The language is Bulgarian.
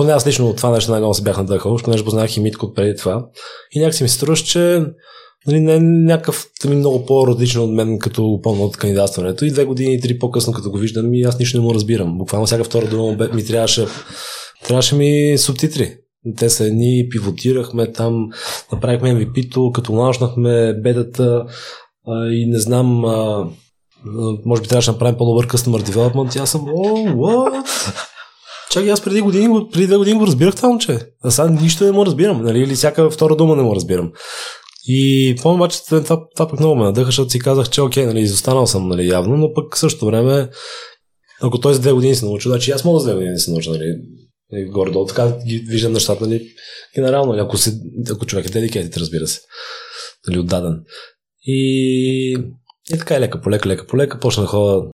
поне аз лично от това нещо най-много се бях надъхал, понеже познах и Митко преди това. И някак си ми струваше, че нали, не е някакъв нали, много по-различен от мен като пълно от кандидатстването. И две години и три по-късно, като го виждам, и аз нищо не му разбирам. Буквално всяка втора дума ми трябваше, трябваше ми субтитри. Те са едни, пивотирахме там, направихме MVP-то, като лаунчнахме бедата и не знам, а, може би трябваше да направим по-добър customer development и аз съм, о, what? Чакай, аз преди, години, преди две години го разбирах това момче. А сега нищо не му разбирам, нали? Или всяка втора дума не му разбирам. И помня обаче това, това пък много ме надъха, защото си казах, че окей, нали, изостанал съм нали, явно, но пък същото време, ако той за две години се научи, значи аз мога за две години да се науча, нали, горе-долу, така ги виждам нещата, нали, генерално, ако, се, ако човек е дедикетит, разбира се, нали, отдаден. И, и така е лека по лека, лека по лека, почна да ходя